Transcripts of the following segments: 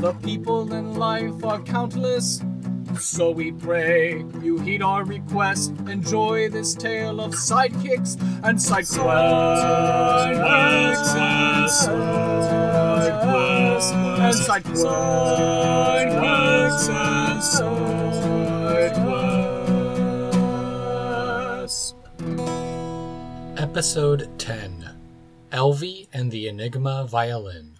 The people in life are countless. So we pray you heed our request. Enjoy this tale of sidekicks and side quests. Side and side quests and side quests. Episode 10 Elvie and the Enigma Violin.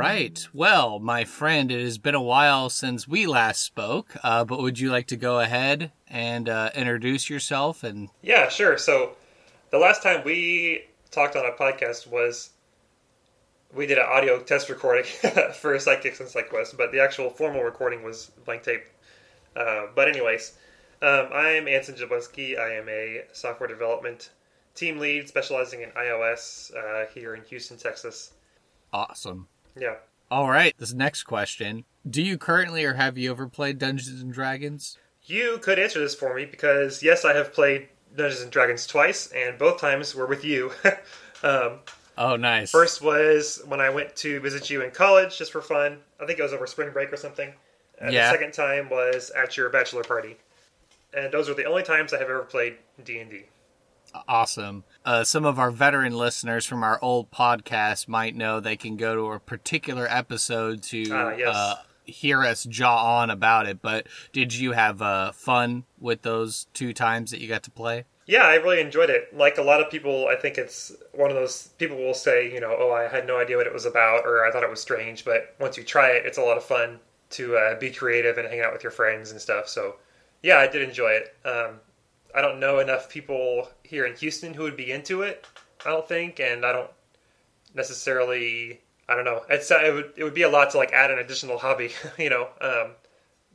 Right. Well, my friend, it has been a while since we last spoke, uh, but would you like to go ahead and uh, introduce yourself? And Yeah, sure. So the last time we talked on a podcast was we did an audio test recording for Sidekicks and SideQuest, but the actual formal recording was blank tape. Uh, but anyways, um, I am Anson Jablinski. I am a software development team lead specializing in iOS uh, here in Houston, Texas. awesome. Yeah. All right. This next question: Do you currently, or have you ever played Dungeons and Dragons? You could answer this for me because yes, I have played Dungeons and Dragons twice, and both times were with you. um, Oh, nice. First was when I went to visit you in college just for fun. I think it was over spring break or something. And Yeah. the second time was at your bachelor party. And those are the only times I have ever played D&D. Awesome. Uh, some of our veteran listeners from our old podcast might know they can go to a particular episode to Ah, yes. uh, hear us jaw on about it. But did you have uh, fun with those two times that you got to play? Yeah, I really enjoyed it. Like a lot of people, I think it's one of those people will say, you know, oh, I had no idea what it was about or I thought it was strange. But once you try it, it's a lot of fun to uh, be creative and hang out with your friends and stuff. So, yeah, I did enjoy it. Um, I don't know enough people here in Houston who would be into it. I don't think, and I don't necessarily. I don't know. It's uh, it would it would be a lot to like add an additional hobby, you know. Um,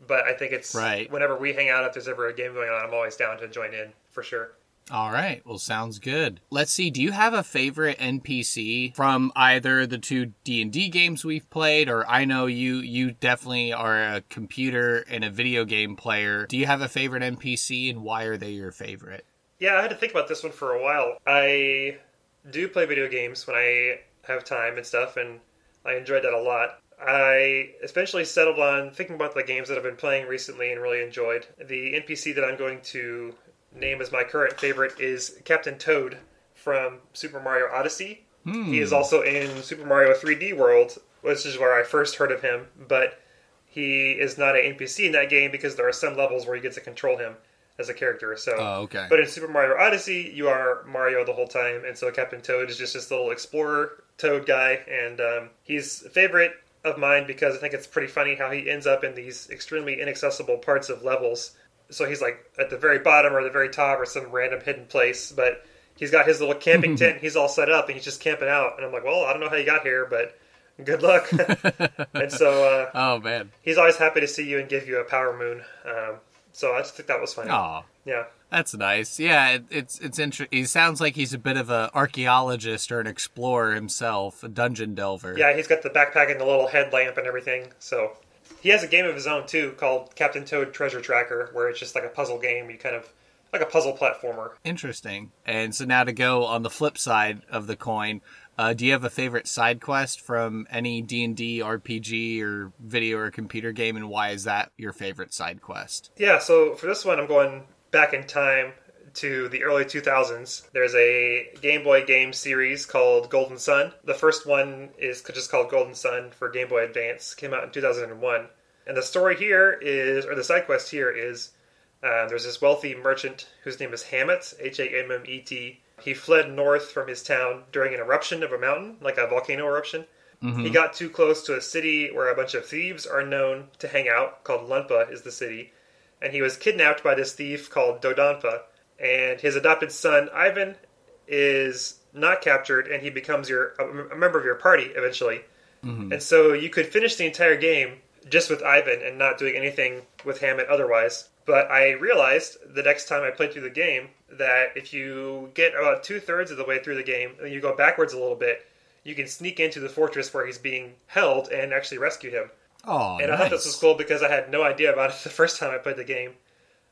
but I think it's Right. Whenever we hang out, if there's ever a game going on, I'm always down to join in for sure. All right. Well, sounds good. Let's see. Do you have a favorite NPC from either the two D and D games we've played, or I know you you definitely are a computer and a video game player. Do you have a favorite NPC, and why are they your favorite? Yeah, I had to think about this one for a while. I do play video games when I have time and stuff, and I enjoyed that a lot. I especially settled on thinking about the games that I've been playing recently and really enjoyed. The NPC that I'm going to name as my current favorite is Captain Toad from Super Mario Odyssey. He is also in Super Mario 3D World, which is where I first heard of him, but he is not an NPC in that game because there are some levels where you get to control him as a character. So Oh, okay. but in Super Mario Odyssey, you are Mario the whole time, and so Captain Toad is just this little explorer Toad guy, and um, he's a favorite of mine because I think it's pretty funny how he ends up in these extremely inaccessible parts of levels. So he's like at the very bottom or the very top or some random hidden place, but he's got his little camping tent. He's all set up, and he's just camping out. And I'm like, well, I don't know how you got here, but good luck. and so uh, oh man. he's always happy to see you and give you a power moon. Um, so I just think that was funny. Aw. Yeah. That's nice. Yeah, it, it's it's interesting. He sounds like he's a bit of an archaeologist or an explorer himself, a dungeon delver. Yeah, he's got the backpack and the little headlamp and everything. So he has a game of his own too called Captain Toad Treasure Tracker, where it's just like a puzzle game. You kind of like a puzzle platformer. Interesting. And so now to go on the flip side of the coin, uh, do you have a favorite side quest from any D and D RPG or video or computer game, and why is that your favorite side quest? Yeah. So for this one, I'm going back in time to the early 2000s. There's a Game Boy game series called Golden Sun. The first one is just called Golden Sun for Game Boy Advance. Came out in 2001. And the story here is, or the side quest here is, uh, there's this wealthy merchant whose name is Hammet, H A M M E T. He fled north from his town during an eruption of a mountain, like a volcano eruption. He got too close to a city where a bunch of thieves are known to hang out, called Lunpa is the city, and he was kidnapped by this thief called Dodonpa. And his adopted son Ivan is not captured, and he becomes your a, a member of your party eventually. Mm-hmm. And so you could finish the entire game just with Ivan and not doing anything with Hammet otherwise. But I realized the next time I played through the game that if you get about two thirds of the way through the game and you go backwards a little bit, you can sneak into the fortress where he's being held and actually rescue him. Oh, And I thought this was cool because I had no idea about it the first time I played the game.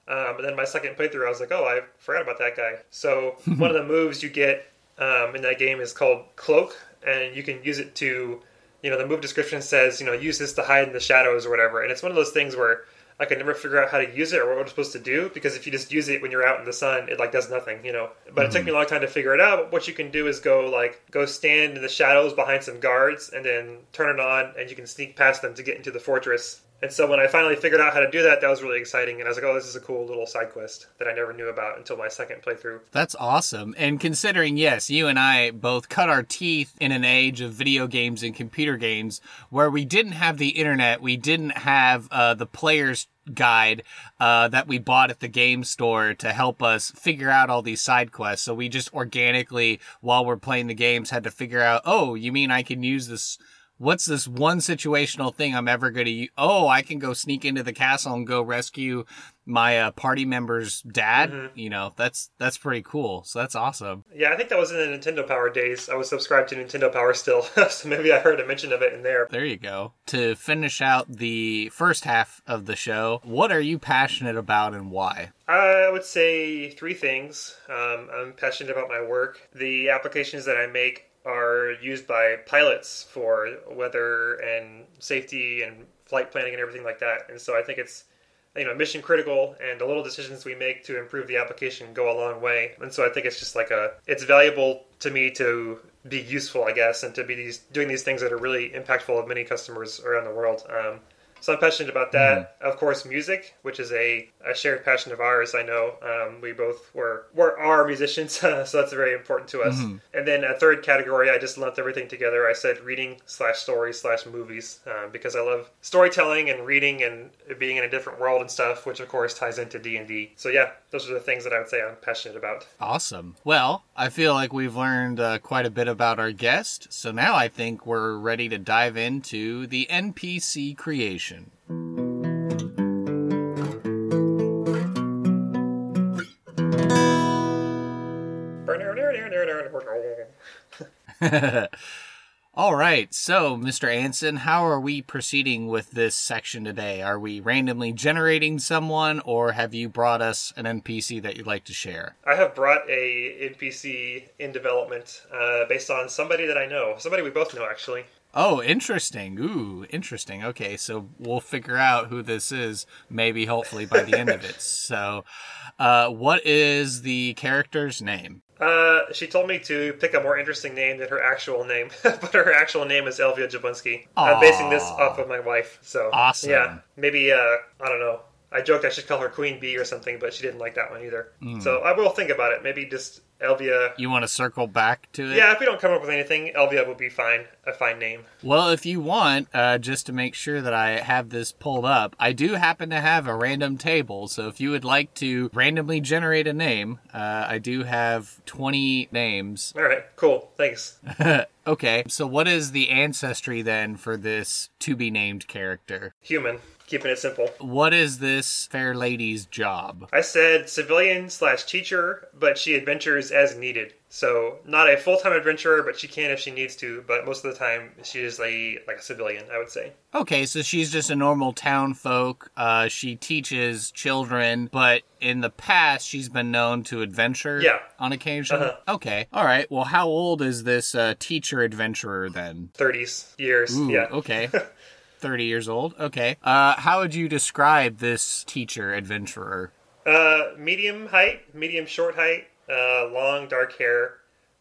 Um, and then my second playthrough, I was like, oh, I forgot about that guy. So one of the moves you get um, in that game is called Cloak, and you can use it to, you know, the move description says, you know, use this to hide in the shadows or whatever. And it's one of those things where I could never figure out how to use it or what it's supposed to do because if you just use it when you're out in the sun, it like does nothing, you know. But it took me a long time to figure it out. But what you can do is go like go stand in the shadows behind some guards and then turn it on, and you can sneak past them to get into the fortress. And so when I finally figured out how to do that, that was really exciting. And I was like, oh, this is a cool little side quest that I never knew about until my second playthrough. That's awesome. And considering, yes, you and I both cut our teeth in an age of video games and computer games where we didn't have the internet, we didn't have uh, the player's guide uh, that we bought at the game store to help us figure out all these side quests. So we just organically, while we're playing the games, had to figure out, oh, you mean I can use this what's this one situational thing I'm ever going to use? Oh, I can go sneak into the castle and go rescue my uh, party member's dad. Mm-hmm. You know, that's that's pretty cool. So that's awesome. Yeah, I think that was in the Nintendo Power days. I was subscribed to Nintendo Power still, so maybe I heard a mention of it in there. There you go. To finish out the first half of the show, what are you passionate about and why? I would say three things. Um, I'm passionate about my work. The applications that I make are used by pilots for weather and safety and flight planning and everything like that. And so I think it's you know mission critical and the little decisions we make to improve the application go a long way. And so I think it's just like a it's valuable to me to be useful, I guess, and to be these doing these things that are really impactful of many customers around the world. Um, so I'm passionate about that. Of course, music, which is a, a shared passion of ours. I know um, we both were were are musicians, so that's very important to us. And then a third category, I just lumped everything together. I said reading slash stories slash movies um, because I love storytelling and reading and being in a different world and stuff, which of course ties into D and D. So yeah, those are the things that I would say I'm passionate about. Awesome. Well, I feel like we've learned uh, quite a bit about our guest. So now I think we're ready to dive into the NPC creation. All right, so Mr. Anson, how are we proceeding with this section today? Are we randomly generating someone, or have you brought us an NPC that you'd like to share? I have brought a NPC in development uh, based on somebody that I know, somebody we both know actually. Oh, interesting. Ooh, interesting. Okay, so we'll figure out who this is, maybe hopefully by the end of it. So, uh, what is the character's name? Uh, she told me to pick a more interesting name than her actual name, but her actual name is Elvia Jablinski. I'm basing this off of my wife, so Awesome. Yeah, maybe uh, I don't know. I joked I should call her Queen Bee or something, but she didn't like that one either. Hmm. So I will think about it. Maybe just Elvia. You want to circle back to it? Yeah, if we don't come up with anything, Elvia would be fine. A fine name. Well, if you want, uh, just to make sure that I have this pulled up, I do happen to have a random table. So if you would like to randomly generate a name, uh, I do have 20 names. All right, cool. Thanks. Okay, so what is the ancestry then for this to be named character? Human. Keeping it simple. What is this fair lady's job? I said civilian slash teacher, but she adventures as needed. So not a full time adventurer, but she can if she needs to. But most of the time, she is a like a civilian, I would say. Okay, so she's just a normal town folk. Uh, she teaches children, but in the past, she's been known to adventure Yeah. on occasion. Uh-huh. Okay, all right. Well, how old is this uh, teacher adventurer then? Thirties years. Ooh, yeah. okay. 30 years old. Okay. Uh, how would you describe this teacher adventurer? Uh, medium height, medium short height, uh, long dark hair,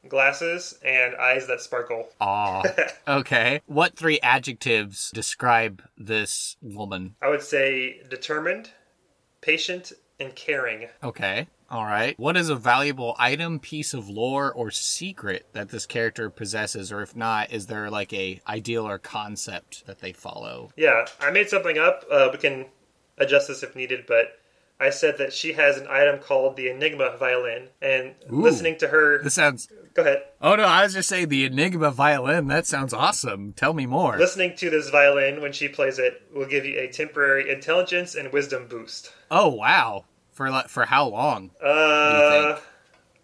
glasses, and eyes that sparkle. Ah. okay. What three adjectives describe this woman? I would say determined, patient, and caring. Okay. All right. What is a valuable item, piece of lore, or secret that this character possesses, or if not, is there like a ideal or concept that they follow? Yeah, I made something up. Uh, we can adjust this if needed, but I said that she has an item called the Enigma violin, and Ooh. listening to her. This sounds. Go ahead. Oh no, I was just saying the Enigma violin. That sounds awesome. Tell me more. Listening to this violin when she plays it will give you a temporary intelligence and wisdom boost. Oh wow. For like for how long? Uh,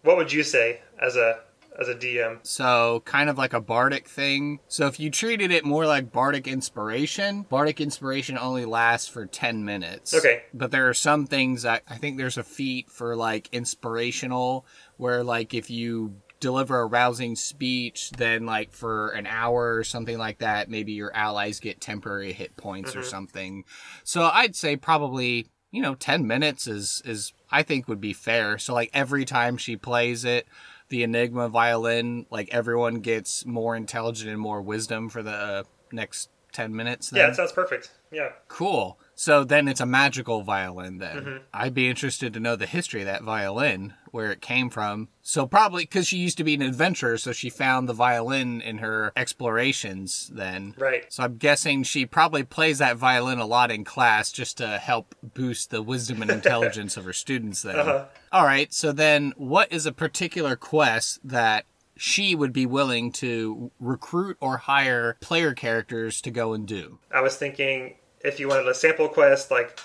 what would you say as a as a DM? So kind of like a bardic thing. So if you treated it more like bardic inspiration, bardic inspiration only lasts for 10 minutes. Okay. But there are some things that I think there's a feat for like inspirational where like if you deliver a rousing speech, then like for an hour or something like that, maybe your allies get temporary hit points or something. So I'd say probably, you know, 10 minutes is is I think would be fair. So like every time she plays it, the Enigma violin, like everyone gets more intelligent and more wisdom for the uh, next 10 minutes then. Yeah, that sounds perfect. Yeah. Cool. So then it's a magical violin then. I'd be interested to know the history of that violin, where it came from. So probably because she used to be an adventurer, so she found the violin in her explorations then. Right. So I'm guessing she probably plays that violin a lot in class just to help boost the wisdom and intelligence of her students then. Uh-huh. All right, so then what is a particular quest that she would be willing to recruit or hire player characters to go and do? I was thinking if you wanted a sample quest, like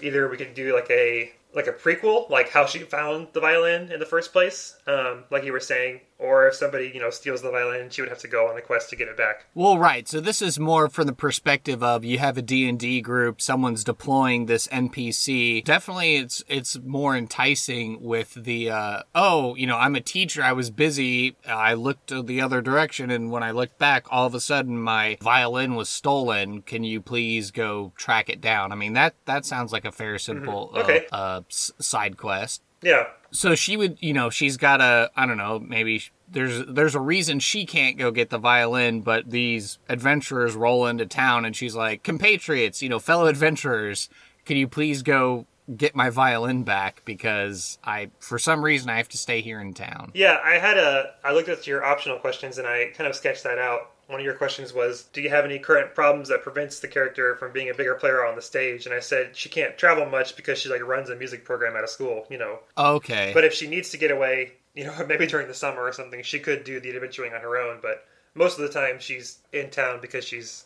either we could do like a like a prequel, like how she found the violin in the first place, um, like you were saying, or if somebody you know steals the violin, she would have to go on a quest to get it back. Well, right. So this is more from the perspective of you have a D&D group, someone's deploying this NPC. Definitely it's it's more enticing with the uh oh, you know, I'm a teacher, I was busy, I looked the other direction and when I looked back, all of a sudden my violin was stolen. Can you please go track it down? I mean, that that sounds like a fair simple uh, Okay. uh, s- side quest Yeah, so she would you know she's got a i don't know maybe there's there's a reason she can't go get the violin but these adventurers roll into town and she's like compatriots you know fellow adventurers can you please go get my violin back because i for some reason i have to stay here in town yeah. I had a I looked at your optional questions and I kind of sketched that out. One of your questions was, "Do you have any current problems that prevents the character from being a bigger player on the stage?" And I said she can't travel much because she like runs a music program out of school, you know. okay But if she needs to get away, you know, maybe during the summer or something, she could do the adventuring on her own. But most of the time, she's in town because she's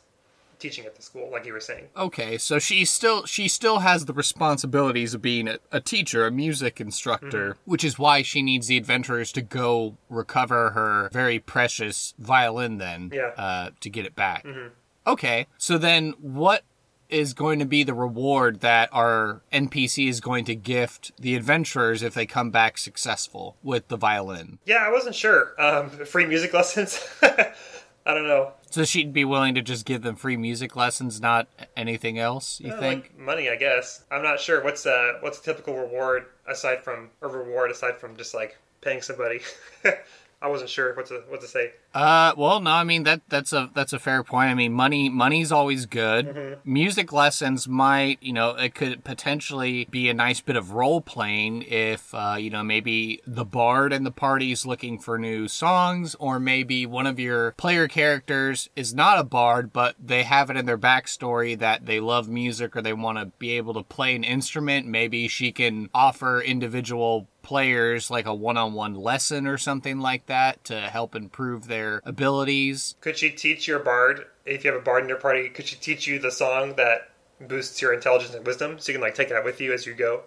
teaching at the school, like you were saying. Okay, so she still she still has the responsibilities of being a, a teacher, a music instructor, which is why she needs the adventurers to go recover her very precious violin then Yeah. uh, to get it back. Okay, so then what is going to be the reward that our NPC is going to gift the adventurers if they come back successful with the violin? Yeah, I wasn't sure. Um, free music lessons. I don't know. So she'd be willing to just give them free music lessons, not anything else, you Uh, think? like money, I guess. I'm not sure what's uh what's a typical reward aside from a reward aside from just like paying somebody. I wasn't sure what to what to say. Uh, well, no, I mean that that's a that's a fair point. I mean, money money's always good. Music lessons might, you know, it could potentially be a nice bit of role playing if, uh, you know, maybe the bard and the party's looking for new songs, or maybe one of your player characters is not a bard, but they have it in their backstory that they love music or they want to be able to play an instrument. Maybe she can offer individual players like a one-on-one lesson or something like that to help improve their abilities. Could she teach your bard if you have a bard in your party? Could she teach you the song that boosts your intelligence and wisdom, so you can like take that with you as you go?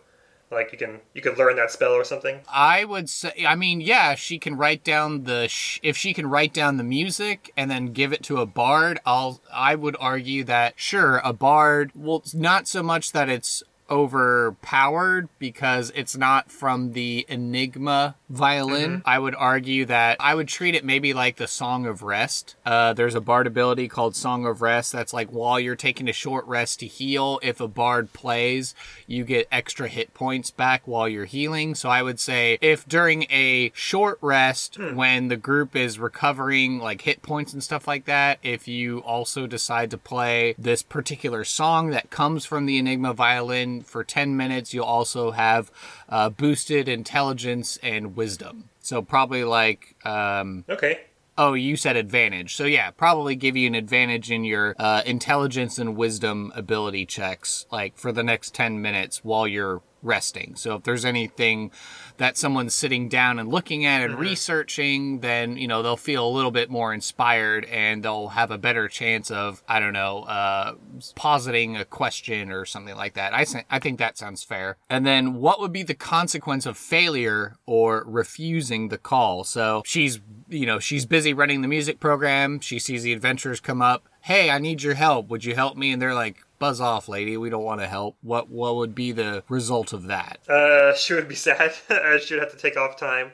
Like you can you could learn that spell or something. I would say I mean yeah, she can write down the sh- if she can write down the music and then give it to a bard, I'll I would argue that sure, a bard well it's not so much that it's overpowered because it's not from the Enigma violin. I would argue that I would treat it maybe like the Song of Rest. Uh, there's a bard ability called Song of Rest that's like while you're taking a short rest to heal, if a bard plays, you get extra hit points back while you're healing. So I would say if during a short rest when the group is recovering like hit points and stuff like that, if you also decide to play this particular song that comes from the Enigma violin for 10 minutes, you'll also have uh, boosted intelligence and wisdom. So probably like um, Okay. Oh, you said advantage. So yeah, probably give you an advantage in your uh, intelligence and wisdom ability checks, like for the next ten minutes while you're resting. So if there's anything that someone's sitting down and looking at and researching, then you know they'll feel a little bit more inspired and they'll have a better chance of I don't know, uh, positing a question or something like that. I think I think that sounds fair. And then what would be the consequence of failure or refusing the call? So she's you know she's busy running the music program. She sees the adventurers come up. Hey, I need your help. Would you help me? And they're like, "Buzz off, lady. We don't want to help." What what would be the result of that? Uh, she would be sad. she would have to take off time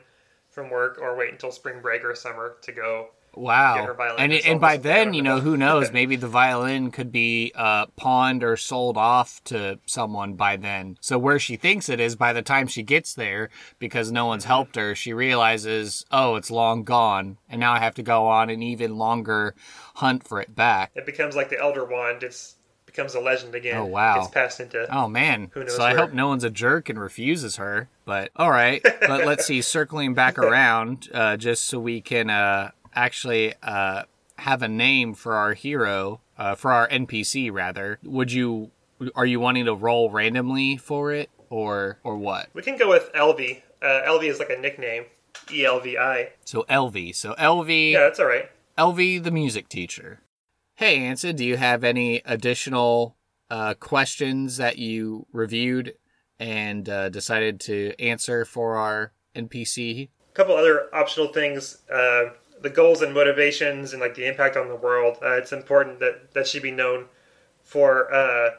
from work or wait until spring break or summer to go. Wow. Get her violin And and by then, you know. know, who knows? Maybe the violin could be uh, pawned or sold off to someone by then. So where she thinks it is, by the time she gets there, because no one's helped her, she realizes, oh, it's long gone, and now I have to go on an even longer hunt for it back. It becomes like the Elder Wand. It's becomes a legend again. Oh, wow. It's passed into. Oh man! Who knows so I where? hope no one's a jerk and refuses her. But all right, but let's see. Circling back around, uh, just so we can uh, actually uh, have a name for our hero, uh, for our NPC rather. Would you? Are you wanting to roll randomly for it, or or what? We can go with Elvie. Uh, Elvie is like a nickname. E L V I. So Elvie. So Elvie. Yeah, that's all right. Elvie, the music teacher. Hey, Anson, do you have any additional uh, questions that you reviewed and uh, decided to answer for our NPC? A couple other optional things. Uh, the goals and motivations and like the impact on the world. Uh, it's important that that she be known for uh,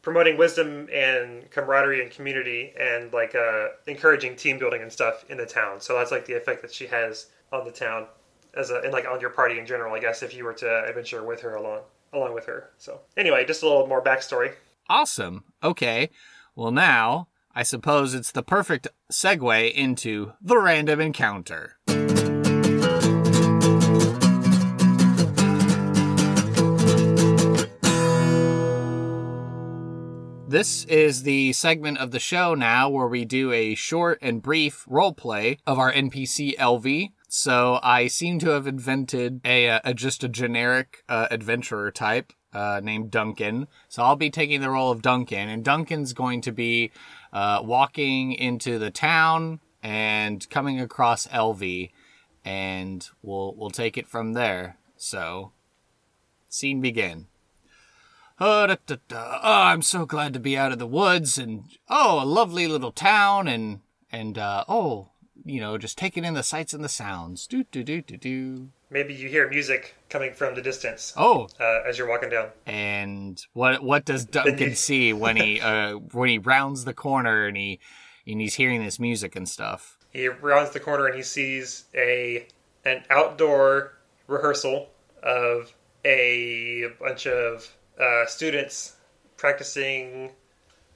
promoting wisdom and camaraderie and community and like uh, encouraging team building and stuff in the town. So that's like the effect that she has on the town as a and like on your party in general. I guess if you were to adventure with her along along with her. So anyway, just a little more backstory. Awesome. Okay. Well, now I suppose it's the perfect segue into the random encounter. This is the segment of the show now where we do a short and brief role play of our NPC Elvie. So I seem to have invented a, uh, a just a generic uh, adventurer type uh, named Duncan. So I'll be taking the role of Duncan, and Duncan's going to be uh, walking into the town and coming across Elvie, and we'll we'll take it from there. So, scene begin. Oh, da, da, da. oh, I'm so glad to be out of the woods and oh, a lovely little town and and uh, oh, you know, just taking in the sights and the sounds. Do do do do do. Maybe you hear music coming from the distance Oh, uh, as you're walking down. and what what does Duncan see when he uh when he rounds the corner and he and he's hearing this music and stuff? He rounds the corner and he sees a an outdoor rehearsal of a bunch of uh, students practicing.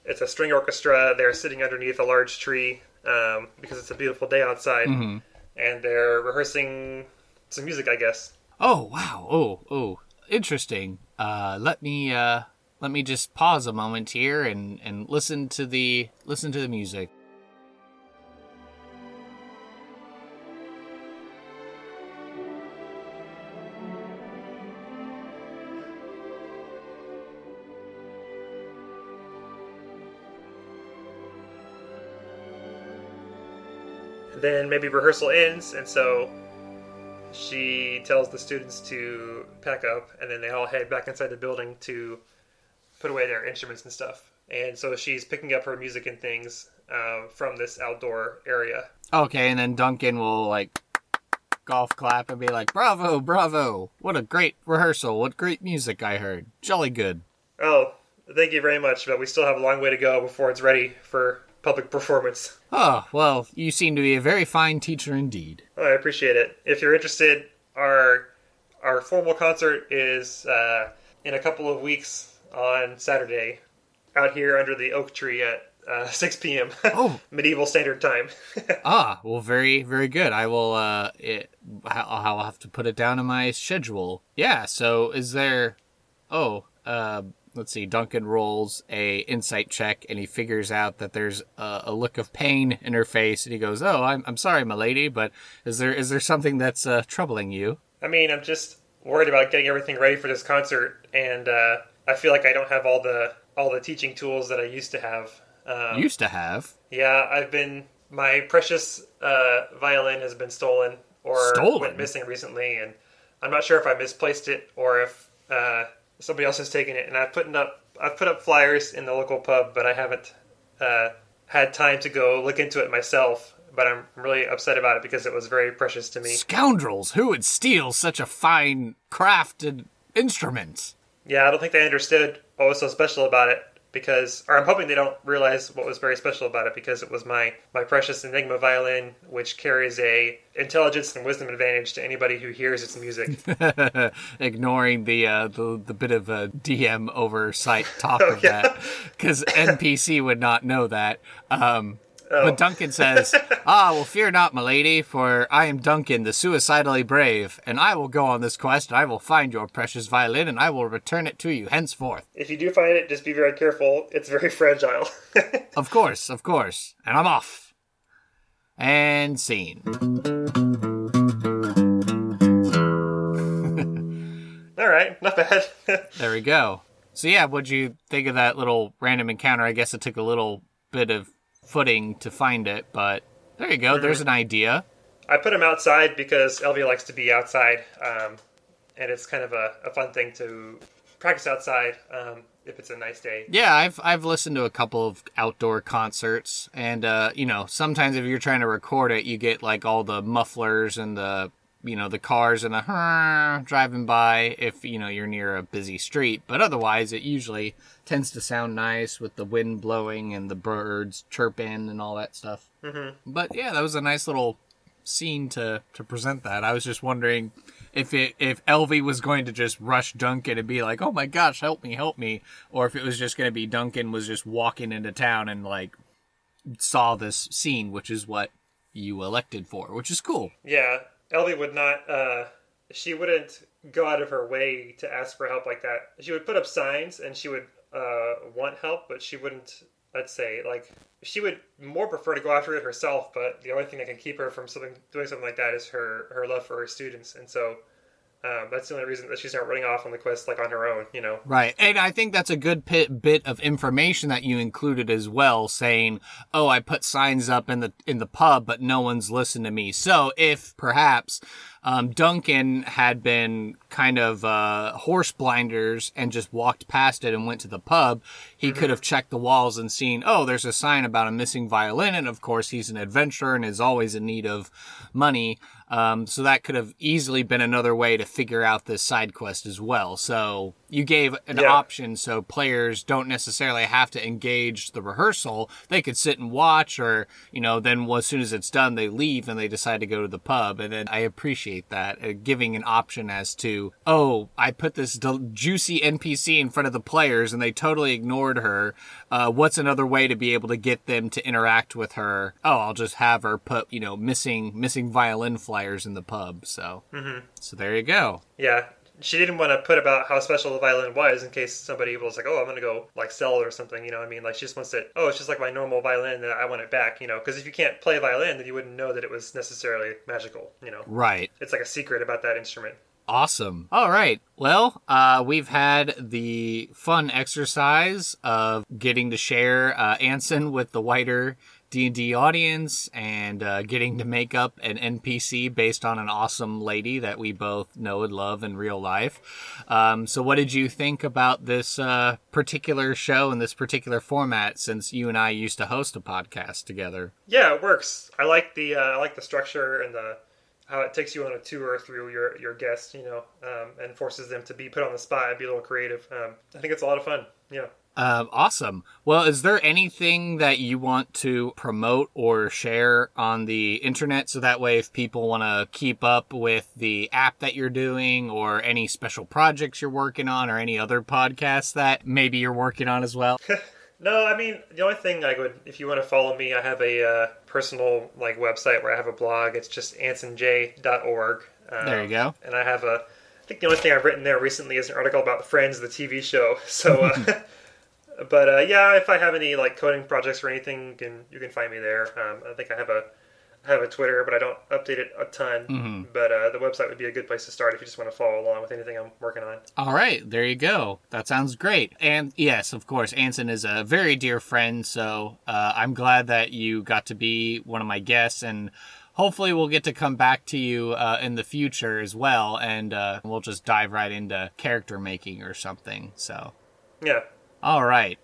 It's a string orchestra. They're sitting underneath a large tree um, because it's a beautiful day outside, and they're rehearsing some music, I guess. Oh wow! Oh oh, interesting. Uh, let me uh let me just pause a moment here and and listen to the listen to the music. Then maybe rehearsal ends, and so she tells the students to pack up, and then they all head back inside the building to put away their instruments and stuff. And so she's picking up her music and things um, from this outdoor area. Okay, and then Duncan will like golf clap and be like, "Bravo, bravo! What a great rehearsal! What great music I heard! Jolly good." Oh, Thank you very much, but we still have a long way to go before it's ready for public performance. Oh, well, you seem to be a very fine teacher indeed. Oh, I appreciate it. If you're interested, our our formal concert is uh, in a couple of weeks on Saturday, out here under the oak tree at uh, 6 p.m. Oh. medieval standard time. Ah, well, very, very good. I will, uh, it, I'll I'll have to put it down in my schedule. Yeah, so is there, oh, uh, let's see, Duncan rolls a insight check and he figures out that there's a, a look of pain in her face and he goes, oh, I'm, I'm sorry, my lady, but is there, is there something that's, uh, troubling you? I mean, I'm just worried about getting everything ready for this concert, and uh, I feel like I don't have all the all the teaching tools that I used to have. Um, Used to have. Yeah, I've been my precious uh, violin has been stolen or Stolen? went missing recently, and I'm not sure if I misplaced it or if uh, somebody else has taken it. And I've put up I've put up flyers in the local pub, but I haven't uh, had time to go look into it myself. But I'm really upset about it because it was very precious to me. Scoundrels! Who would steal such a fine crafted instrument? Yeah, I don't think they understood what was so special about it because, or I'm hoping they don't realize what was very special about it because it was my my precious Enigma violin, which carries a intelligence and wisdom advantage to anybody who hears its music. Ignoring the uh, the the bit of a DM oversight talk Oh, of yeah. that, because NPC would not know that. Um, Oh. But Duncan says, "Ah, well, fear not, my lady, for I am Duncan, the suicidally brave, and I will go on this quest, and I will find your precious violin, and I will return it to you henceforth." if you do find it, just be very careful. It's very fragile. Of course, of course, and I'm off. And scene. All right, not bad. There we go. So yeah, what'd you think of that little random encounter? I guess it took a little bit of footing to find it, but there you go. There's an idea. I put him outside because Elvia likes to be outside, um, and it's kind of a, a fun thing to practice outside um, if it's a nice day. Yeah, I've I've listened to a couple of outdoor concerts, and uh, you know, sometimes if you're trying to record it, you get like all the mufflers and the you know the cars and the driving by if you know you're near a busy street. But otherwise, it usually tends to sound nice with the wind blowing and the birds chirping and all that stuff. Mm-hmm. But yeah, that was a nice little scene to to present that. I was just wondering if it if Elvie was going to just rush Duncan and be like, "Oh my gosh, help me, help me," or if it was just going to be Duncan was just walking into town and like saw this scene, which is what you elected for, which is cool. Yeah, Elvie would not. Uh, she wouldn't go out of her way to ask for help like that. She would put up signs and she would uh, want help, but she wouldn't. Let's say like she would more prefer to go after it herself. But the only thing that can keep her from something doing something like that is her her love for her students, and so. Um, that's the only reason that she's not running off on the quest like on her own, you know. Right. And I think that's a good pit, bit of information that you included as well saying, "Oh, I put signs up in the in the pub, but no one's listened to me." So, if perhaps um, Duncan had been kind of uh, horse blinders and just walked past it and went to the pub, he could have checked the walls and seen, "Oh, there's a sign about a missing violin," and of course, he's an adventurer and is always in need of money. Um, so that could have easily been another way to figure out this side quest as well. So you gave an Yeah. option so players don't necessarily have to engage the rehearsal. They could sit and watch, or you know, then as soon as it's done, they leave and they decide to go to the pub. And then I appreciate that uh, giving an option as to, oh, I put this del- juicy NPC in front of the players and they totally ignored her. Uh, what's another way to be able to get them to interact with her? Oh, I'll just have her put you know missing missing violin flyers in the pub. So so there you go. Yeah, she didn't want to put about how special the violin was in case somebody was like, "Oh, I'm gonna go like sell it or something." You know, what I mean, like she just wants it. Oh, it's just like my normal violin that I want it back. You know, because if you can't play violin, then you wouldn't know that it was necessarily magical. You know, Right. it's like a secret about that instrument. Awesome. All right. Well, uh, we've had the fun exercise of getting to share uh, Anson with the wider D&D audience and uh, getting to make up an NPC based on an awesome lady that we both know and love in real life. Um, so what did you think about this uh, particular show and this particular format since you and I used to host a podcast together? Yeah, it works. I like the uh, I like the structure and the how it takes you on a tour through your your guests. You know, um, and forces them to be put on the spot and be a little creative. Um, I think it's a lot of fun. Yeah. Um, awesome. Well, is there anything that you want to promote or share on the internet so that way if people want to keep up with the app that you're doing or any special projects you're working on or any other podcasts that maybe you're working on as well? No, I mean the only thing I would, if you want to follow me, I have a uh, personal like website where I have a blog. It's just ansonj.org. Um, There you go. And I have a, I think the only thing I've written there recently is an article about Friends, the TV show. So, uh, but uh, yeah, if I have any like coding projects or anything, you can you can find me there. Um, I think I have a have a Twitter, but I don't update it a ton. Mm-hmm. But uh, the website would be a good place to start if you just want to follow along with anything I'm working on. All right, there you go. That sounds great. And yes, of course, Anson is a very dear friend, so uh, I'm glad that you got to be one of my guests, and hopefully we'll get to come back to you uh, in the future as well, and uh, we'll just dive right into character making or something. So, Yeah. all right.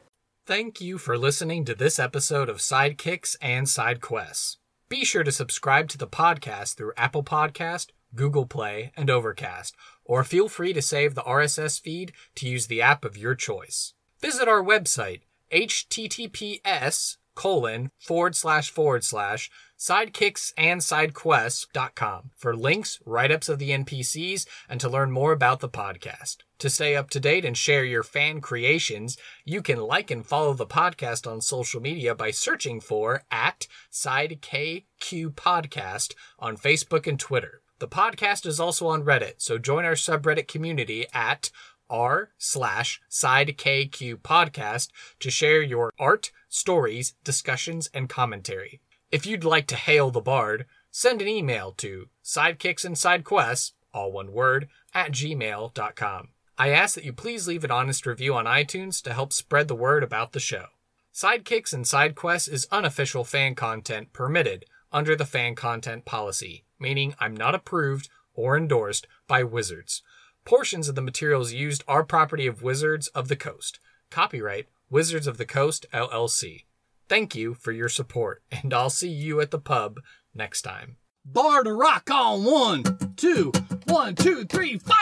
Thank you for listening to this episode of Sidekicks and Side Quests. Be sure to subscribe to the podcast through Apple Podcast, Google Play, and Overcast, or feel free to save the RSS feed to use the app of your choice. Visit our website, https colon forward slash forward slash sidekicksandsidequests.com for links, write-ups of the NPCs, and to learn more about the podcast. To stay up to date and share your fan creations, you can like and follow the podcast on social media by searching for at SideKQ Podcast on Facebook and Twitter. The podcast is also on Reddit, so join our subreddit community at r slash sidekq podcast to share your art, stories, discussions, and commentary. If you'd like to hail the bard, send an email to sidekicks and sidequests, all one word, at gmail.com. I ask that you please leave an honest review on iTunes to help spread the word about the show. Sidekicks and Sidequests is unofficial fan content permitted under the fan content policy, meaning I'm not approved or endorsed by Wizards. Portions of the materials used are property of Wizards of the Coast. Copyright Wizards of the Coast LLC. Thank you for your support, and I'll see you at the pub next time. Bar to rock on one, two, one, two, three, four.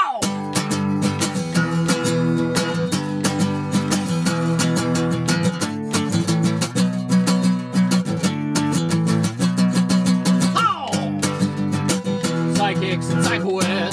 Sidekicks and Sidekicks.